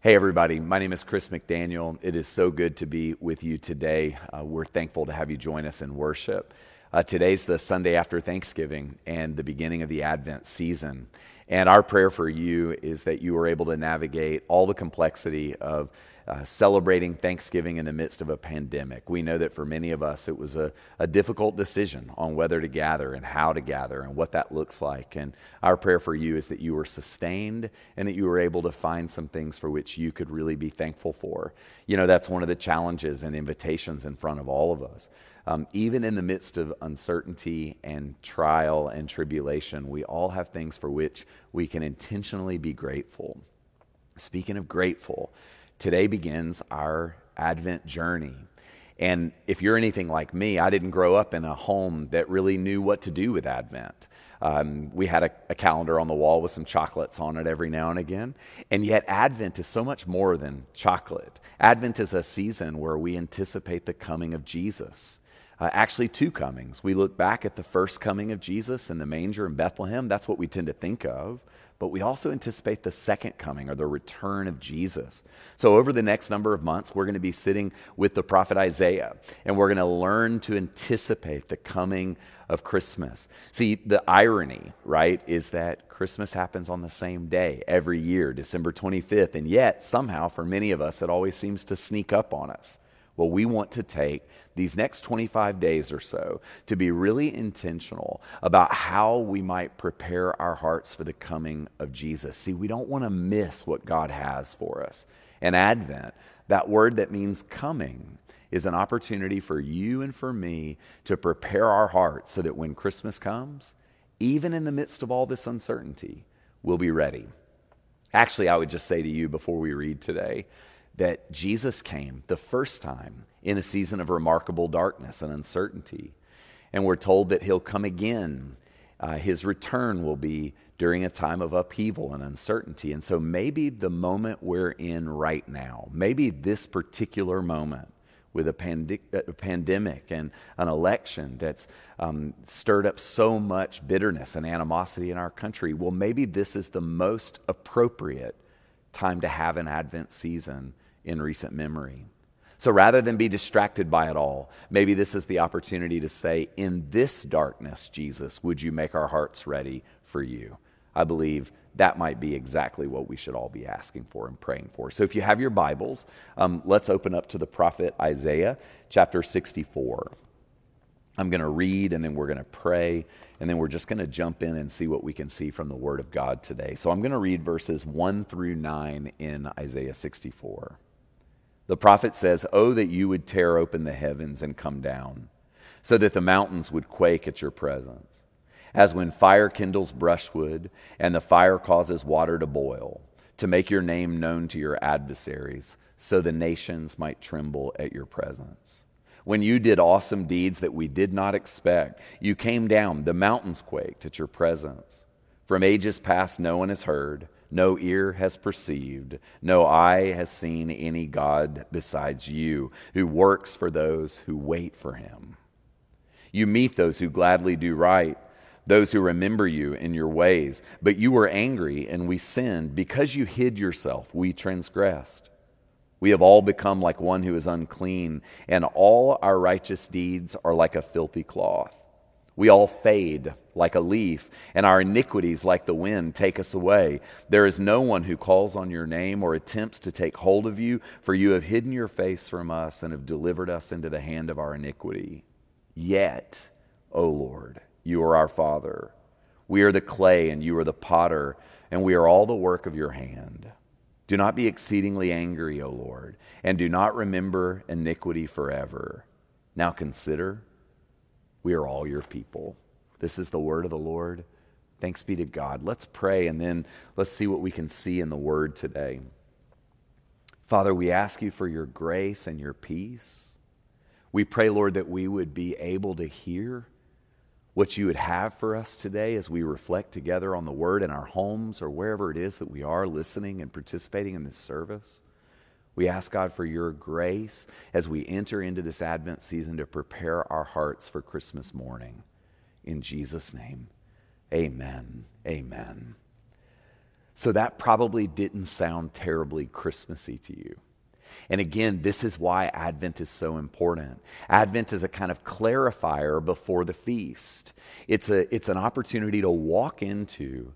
Hey, everybody. My name is Chris McDaniel. It is so good to be with you today. Uh, we're thankful to have you join us in worship. Uh, today's the Sunday after Thanksgiving and the beginning of the Advent season. And our prayer for you is that you are able to navigate all the complexity of uh, celebrating Thanksgiving in the midst of a pandemic. We know that for many of us, it was a, a difficult decision on whether to gather and how to gather and what that looks like. And our prayer for you is that you were sustained and that you were able to find some things for which you could really be thankful for. You know, that's one of the challenges and invitations in front of all of us. Um, even in the midst of uncertainty and trial and tribulation, we all have things for which we can intentionally be grateful. Speaking of grateful, Today begins our Advent journey. And if you're anything like me, I didn't grow up in a home that really knew what to do with Advent. Um, we had a, a, calendar on the wall with some chocolates on it every now and again. And yet, Advent is so much more than chocolate. Advent is a season where we anticipate the coming of Jesus. Uh, actually, two comings. We look back at the first coming of Jesus in the manger in Bethlehem. That's what we tend to think of but we also anticipate the second coming or the return of Jesus. So, over the next number of months, we're going to be sitting with the prophet Isaiah and we're going to learn to anticipate the coming of Christmas. See, the irony, right, is that Christmas happens on the same day every year, December 25th, and yet somehow for many of us, it always seems to sneak up on us. Well, we want to take these next 25 days or so to be really intentional about how we might prepare our hearts for the coming of Jesus. See, we don't want to miss what God has for us. And Advent, that word that means coming, is an opportunity for you and for me to prepare our hearts so that when Christmas comes, even in the midst of all this uncertainty, we'll be ready. Actually, I would just say to you before we read today that Jesus came the first time in a season of remarkable darkness and uncertainty. And we're told that he'll come again. Uh, his return will be during a time of upheaval and uncertainty. And so maybe the moment we're in right now, maybe this particular moment with a, pandi- a pandemic and an election that's um, stirred up so much bitterness and animosity in our country, well, maybe this is the most appropriate time to have an Advent season in recent memory. So rather than be distracted by it all, maybe this is the opportunity to say, In this darkness, Jesus, would you make our hearts ready for you? I believe that might be exactly what we should all be asking for and praying for. So if you have your Bibles, um, let's open up to the prophet Isaiah, chapter 64. I'm going to read and then we're going to pray and then we're just going to jump in and see what we can see from the Word of God today. So I'm going to read verses 1 through 9 in Isaiah 64. The prophet says, Oh, that you would tear open the heavens and come down, so that the mountains would quake at your presence. As when fire kindles brushwood and the fire causes water to boil, to make your name known to your adversaries, so the nations might tremble at your presence. When you did awesome deeds that we did not expect, you came down, the mountains quaked at your presence. From ages past, no one has heard no ear has perceived, no eye has seen any God besides you, who works for those who wait for him. You meet those who gladly do right, those who remember you in your ways. But you were angry, and we sinned. Because you hid yourself, we transgressed. We have all become like one who is unclean, and all our righteous deeds are like a filthy cloth. We all fade like a leaf, and our iniquities, like the wind, take us away. There is no one who calls on your name or attempts to take hold of you, for you have hidden your face from us and have delivered us into the hand of our iniquity. Yet, O Lord, you are our Father. We are the clay, and you are the potter, and we are all the work of your hand. Do not be exceedingly angry, O Lord, and do not remember iniquity forever. Now consider we are all your people. This is the word of the Lord. Thanks be to God. Let's pray and then let's see what we can see in the word today. Father, we ask you for your grace and your peace. We pray, Lord, that we would be able to hear what you would have for us today as we reflect together on the word in our homes or wherever it is that we are listening and participating in this service. We ask God for your grace as we enter into this Advent season to prepare our hearts for Christmas morning. In Jesus' name, amen. Amen. So that probably didn't sound terribly Christmassy to you. And again, this is why Advent is so important. Advent is a kind of clarifier before the feast. It's, a, it's an opportunity to walk into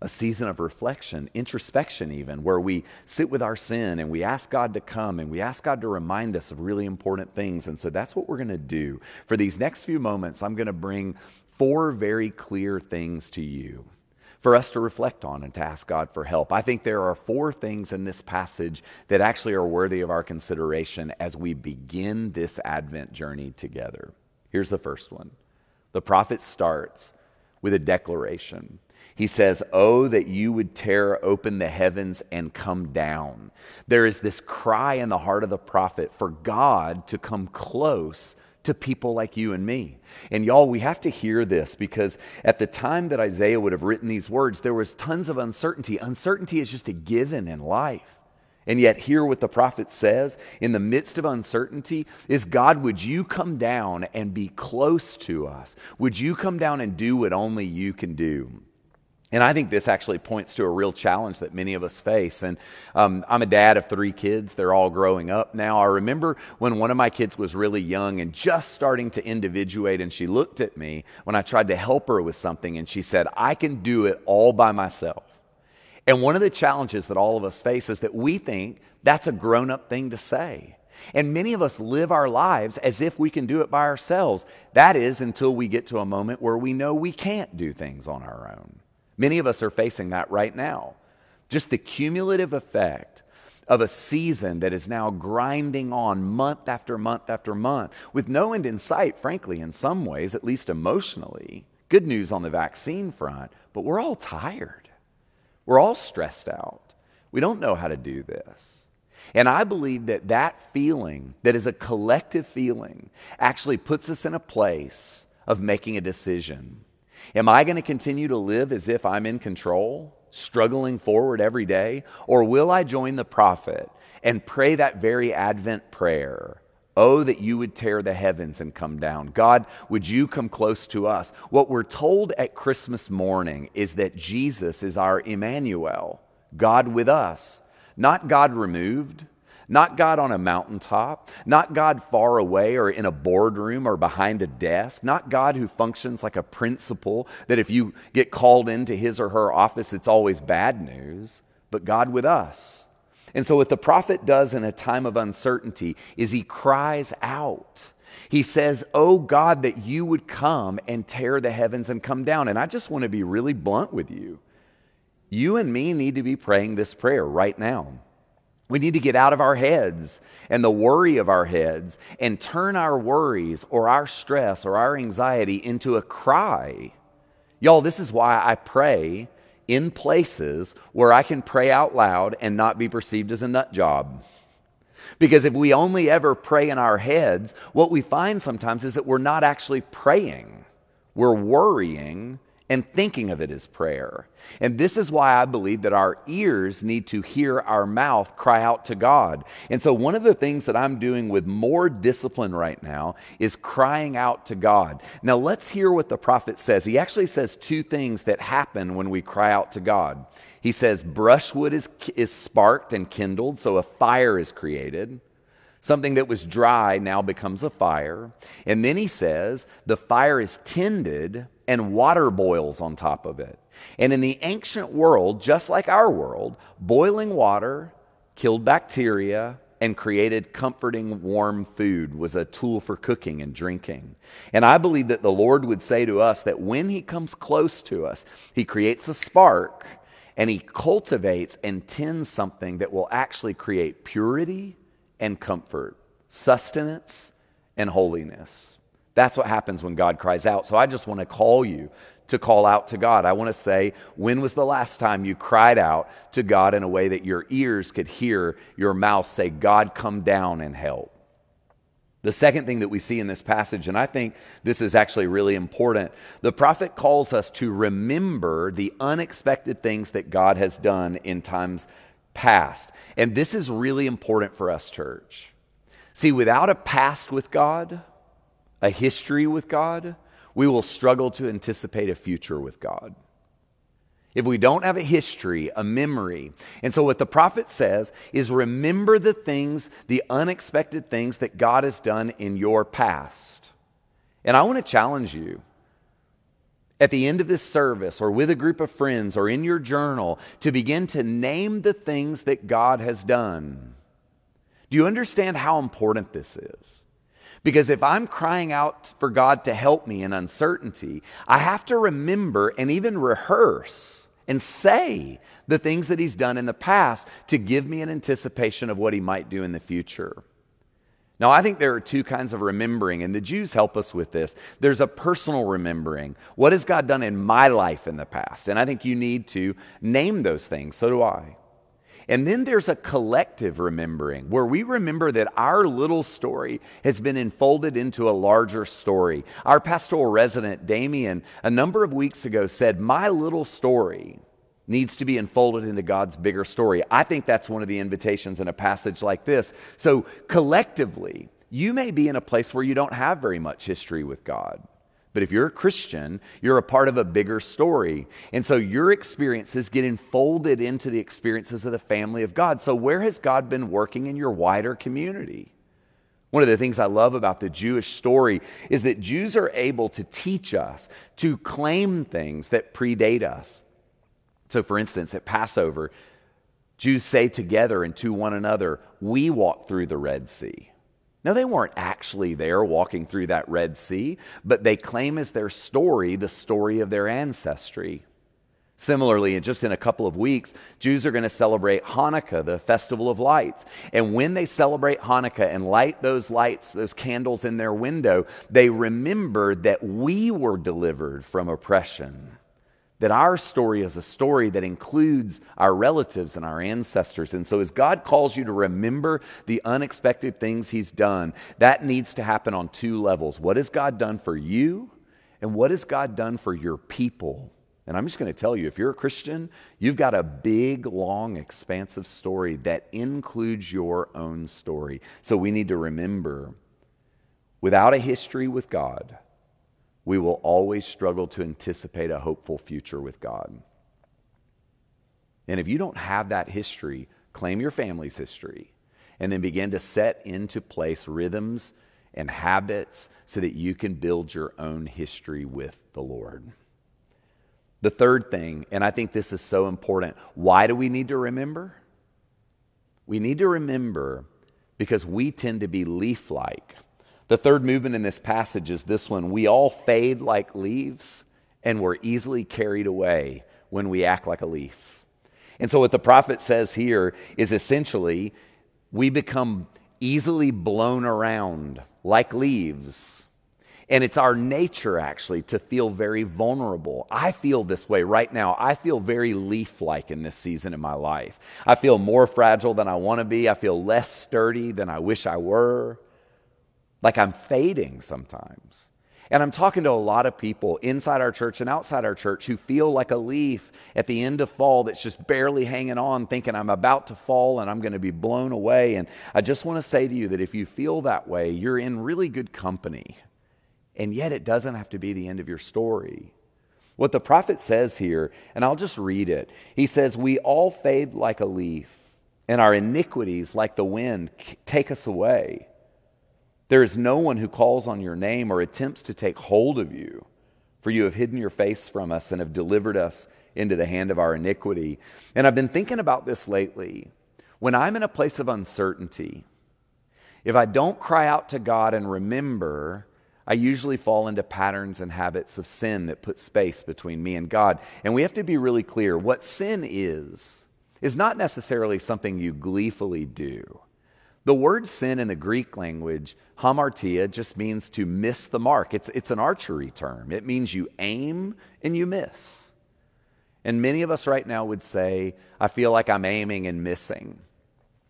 a season of reflection, introspection, even, where we sit with our sin and we ask God to come and we ask God to remind us of really important things. And so that's what we're going to do. For these next few moments, I'm going to bring four very clear things to you for us to reflect on and to ask God for help. I think there are four things in this passage that actually are worthy of our consideration as we begin this Advent journey together. Here's the first one the prophet starts with a declaration. He says, Oh, that you would tear open the heavens and come down. There is this cry in the heart of the prophet for God to come close to people like you and me. And y'all, we have to hear this because at the time that Isaiah would have written these words, there was tons of uncertainty. Uncertainty is just a given in life. And yet, hear what the prophet says in the midst of uncertainty is God, would you come down and be close to us? Would you come down and do what only you can do? And I think this actually points to a real challenge that many of us face. And um, I'm a dad of three kids. They're all growing up now. I remember when one of my kids was really young and just starting to individuate, and she looked at me when I tried to help her with something, and she said, I can do it all by myself. And one of the challenges that all of us face is that we think that's a grown up thing to say. And many of us live our lives as if we can do it by ourselves. That is until we get to a moment where we know we can't do things on our own. Many of us are facing that right now. Just the cumulative effect of a season that is now grinding on month after month after month with no end in sight, frankly, in some ways, at least emotionally. Good news on the vaccine front, but we're all tired. We're all stressed out. We don't know how to do this. And I believe that that feeling, that is a collective feeling, actually puts us in a place of making a decision. Am I going to continue to live as if I'm in control, struggling forward every day? Or will I join the prophet and pray that very Advent prayer? Oh, that you would tear the heavens and come down. God, would you come close to us? What we're told at Christmas morning is that Jesus is our Emmanuel, God with us, not God removed, not God on a mountaintop, not God far away or in a boardroom or behind a desk, not God who functions like a principal that if you get called into his or her office, it's always bad news, but God with us. And so, what the prophet does in a time of uncertainty is he cries out. He says, Oh God, that you would come and tear the heavens and come down. And I just want to be really blunt with you. You and me need to be praying this prayer right now. We need to get out of our heads and the worry of our heads and turn our worries or our stress or our anxiety into a cry. Y'all, this is why I pray in places where I can pray out loud and not be perceived as a nut job. Because if we only ever pray in our heads, what we find sometimes is that we're not actually praying. We're worrying and thinking of it as prayer. And this is why I believe that our ears need to hear our mouth cry out to God. And so, one of the things that I'm doing with more discipline right now is crying out to God. Now, let's hear what the prophet says. He actually says two things that happen when we cry out to God. He says, brushwood is, is sparked and kindled, so a fire is created. Something that was dry now becomes a fire. And then he says, the fire is tended and water boils on top of it. And in the ancient world, just like our world, boiling water killed bacteria and created comforting, warm food was a tool for cooking and drinking. And I believe that the Lord would say to us that when He comes close to us, He creates a spark and He cultivates and tends something that will actually create purity and comfort, sustenance and holiness. That's what happens when God cries out. So I just want to call you to call out to God. I want to say, when was the last time you cried out to God in a way that your ears could hear your mouth say, God, come down and help? The second thing that we see in this passage, and I think this is actually really important, the prophet calls us to remember the unexpected things that God has done in times past. And this is really important for us, church. See, without a past with God, a history with God, we will struggle to anticipate a future with God. if we don't have a history, a memory. And so, what the prophet says is remember the things, the unexpected things that God has done in your past. And I want to challenge you at the end of this service, or with a group of friends, or in your journal, to begin to name the things that God has done. Do you understand how important this is? Because if I'm crying out for God to help me in uncertainty, I have to remember and even rehearse and say the things that He's done in the past to give me an anticipation of what He might do in the future. Now, I think there are two kinds of remembering, and the Jews help us with this. There's a personal remembering. What has God done in my life in the past? And I think you need to name those things. So do I. And then there's a collective remembering where we remember that our little story has been enfolded into a larger story. Our pastoral resident, Damien, a number of weeks ago said, My little story needs to be enfolded into God's bigger story. I think that's one of the invitations in a passage like this. So, collectively, you may be in a place where you don't have very much history with God. But if you're a Christian, you're a part of a bigger story. And so your experiences get enfolded into the experiences of the family of God. So, where has God been working in your wider community? One of the things I love about the Jewish story is that Jews are able to teach us to claim things that predate us. So, for instance, at Passover, Jews say together and to one another, We walked through the Red Sea. Now, they weren't actually there walking through that Red Sea, but they claim as their story the story of their ancestry. Similarly, just in a couple of weeks, Jews are going to celebrate Hanukkah, the festival of lights. And when they celebrate Hanukkah and light those lights, those candles in their window, they remember that we were delivered from oppression that our story is a story that includes our relatives and our ancestors. And so, as God calls you to remember the unexpected things He's done, that needs to happen on two levels. What has God done for you, and what has God done for your people? And I'm just going to tell you if you're a Christian, you've got a big, long, expansive story that includes your own story. So, we need to remember without a history with God, we will always struggle to anticipate a hopeful future with God. And if you don't have that history, claim your family's history and then begin to set into place rhythms and habits so that you can build your own history with the Lord. The third thing, and I think this is so important, why do we need to remember? We need to remember because we tend to be leaf like. The third movement in this passage is this one We all fade like leaves, and we're easily carried away when we act like a leaf. And so, what the prophet says here is essentially we become easily blown around like leaves. And it's our nature, actually, to feel very vulnerable. I feel this way right now. I feel very leaf like in this season in my life. I feel more fragile than I want to be. I feel less sturdy than I wish I were like I'm fading sometimes. And I'm talking to a lot of people inside our church and outside our church who feel like a leaf at the end of fall that's just barely hanging on, thinking I'm about to fall and I'm going to be blown away. And I just want to say to you that if you feel that way, you're in really good company. And yet it doesn't have to be the end of your story. What the prophet says here, and I'll just read it he says, We all fade like a leaf, and our iniquities, like the wind, take us away. There is no one who calls on your name or attempts to take hold of you, for you have hidden your face from us and have delivered us into the hand of our iniquity. And I've been thinking about this lately. When I'm in a place of uncertainty, if I don't cry out to God and remember, I usually fall into patterns and habits of sin that put space between me and God. And we have to be really clear what sin is, is not necessarily something you gleefully do. The word sin in the Greek language, hamartia, just means to miss the mark. It's, it's an archery term. It means you aim and you miss. And many of us right now would say, I feel like I'm aiming and missing.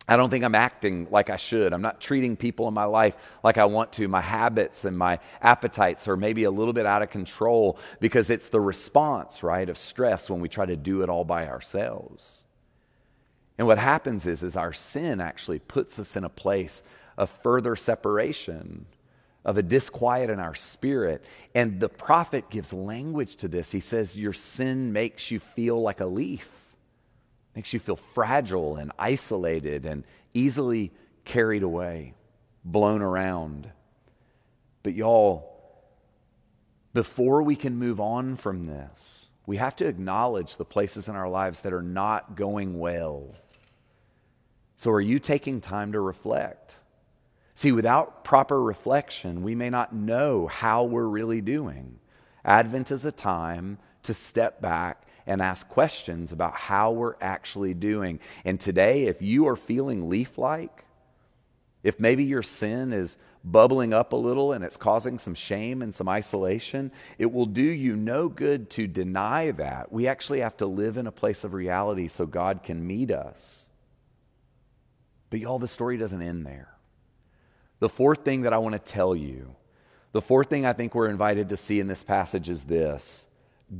I don't think I'm acting like I should. I'm not treating people in my life like I want to. My habits and my appetites are maybe a little bit out of control because it's the response, right, of stress when we try to do it all by ourselves. And what happens is, is our sin actually puts us in a place of further separation, of a disquiet in our spirit. And the prophet gives language to this. He says, Your sin makes you feel like a leaf, makes you feel fragile and isolated and easily carried away, blown around. But y'all, before we can move on from this, we have to acknowledge the places in our lives that are not going well. So, are you taking time to reflect? See, without proper reflection, we may not know how we're really doing. Advent is a time to step back and ask questions about how we're actually doing. And today, if you are feeling leaf like, if maybe your sin is bubbling up a little and it's causing some shame and some isolation, it will do you no good to deny that. We actually have to live in a place of reality so God can meet us. But y'all, the story doesn't end there. The fourth thing that I want to tell you, the fourth thing I think we're invited to see in this passage is this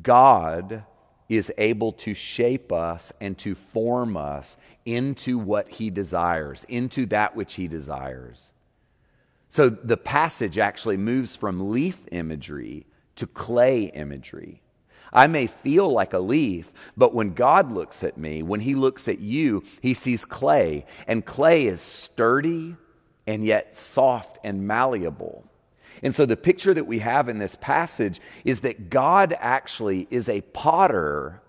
God is able to shape us and to form us into what He desires, into that which He desires. So the passage actually moves from leaf imagery to clay imagery. I may feel like a leaf, but when God looks at me, when He looks at you, He sees clay, and clay is sturdy and yet soft and malleable. And so the picture that we have in this passage is that God actually is a potter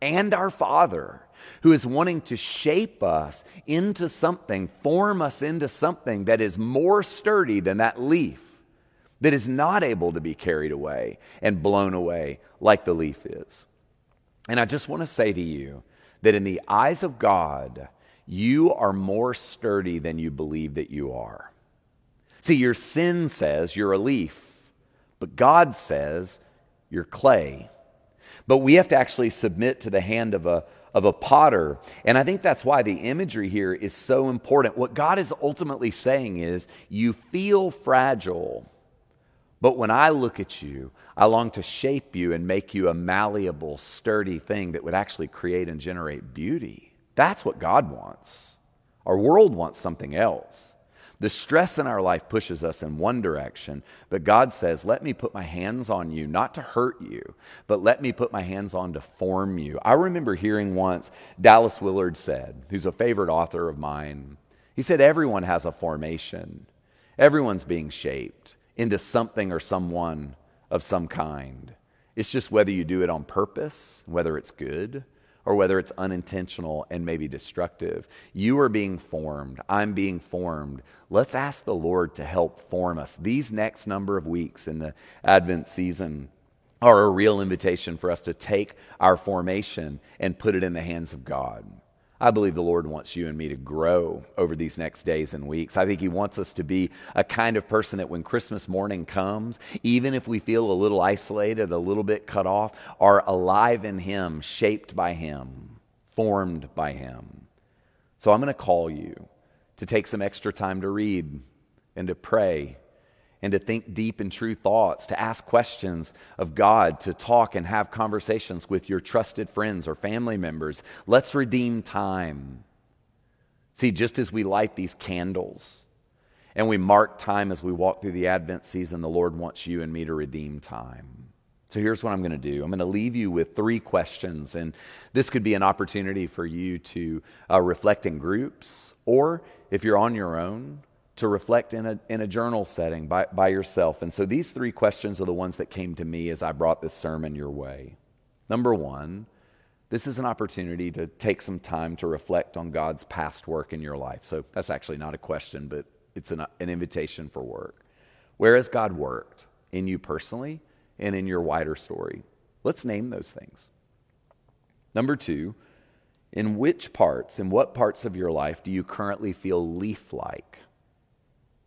and our Father who is wanting to shape us into something, form us into something that is more sturdy than that leaf that is not able to be carried away and blown away like the leaf is. And I just want to say to you that in the eyes of God, you are more sturdy than you believe that you are. See, your sin says you're a leaf, but God says you're clay. But we have to actually submit to the hand of a, of a potter. And I think that's why the imagery here is so important. What God is ultimately saying is, you feel fragile, but when I look at you, I long to shape you and make you a malleable, sturdy thing that would actually create and generate beauty. That's what God wants. Our world wants something else. The stress in our life pushes us in one direction, but God says, Let me put my hands on you, not to hurt you, but let me put my hands on to form you. I remember hearing once Dallas Willard said, who's a favorite author of mine, he said, Everyone has a formation, everyone's being shaped into something or someone of some kind. It's just whether you do it on purpose, whether it's good, or whether it's unintentional and maybe destructive. You are being formed. I'm being formed. Let's ask the Lord to help form us. These next number of weeks in the Advent season are a real invitation for us to take our formation and put it in the hands of God. I believe the Lord wants you and me to grow over these next days and weeks. I think He wants us to be a kind of person that when Christmas morning comes, even if we feel a little isolated, a little bit cut off, are alive in Him, shaped by Him, formed by Him. So I'm going to call you to take some extra time to read and to pray and to think deep and true thoughts, to ask questions of God, to talk and have conversations with your trusted friends or family members. Let's redeem time. See, just as we light these candles and we mark time as we walk through the Advent season, the Lord wants you and me to redeem time. So here's what I'm going to do I'm going to leave you with three questions, and this could be an opportunity for you to uh, reflect in groups, or if you're on your own, to reflect in a, in a journal setting by, by yourself. And so these three questions are the ones that came to me as I brought this sermon your way. Number one, this is an opportunity to take some time to reflect on God's past work in your life. So that's actually not a question, but it's an, an invitation for work. Where has God worked in you personally and in your wider story? Let's name those things. Number two, in which parts, in what parts of your life do you currently feel leaf like?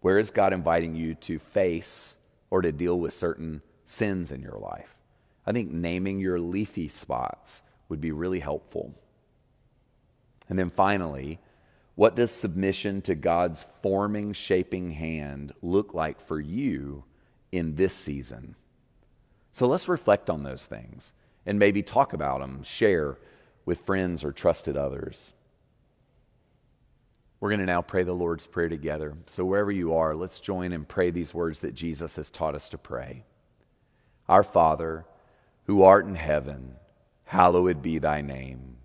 Where is God inviting you to face or to deal with certain sins in your life? I think naming your leafy spots would be really helpful. And then finally, what does submission to God's forming, shaping hand look like for you in this season? So let's reflect on those things and maybe talk about them, share with friends or trusted others. We're going to now pray the Lord's Prayer together. So, wherever you are, let's join and pray these words that Jesus has taught us to pray. Our Father, who art in heaven, hallowed be thy name.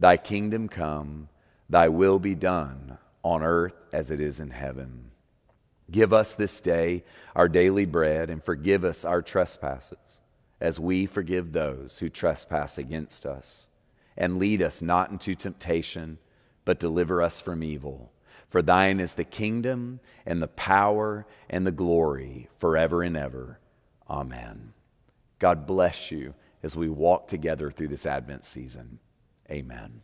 Thy kingdom come, thy will be done on earth as it is in heaven. Give us this day our daily bread and forgive us our trespasses as we forgive those who trespass against us. And lead us not into temptation but deliver us from evil. For thine is the kingdom and the power and the glory forever and ever. Amen. God bless you as we walk together through this Advent season. Amen.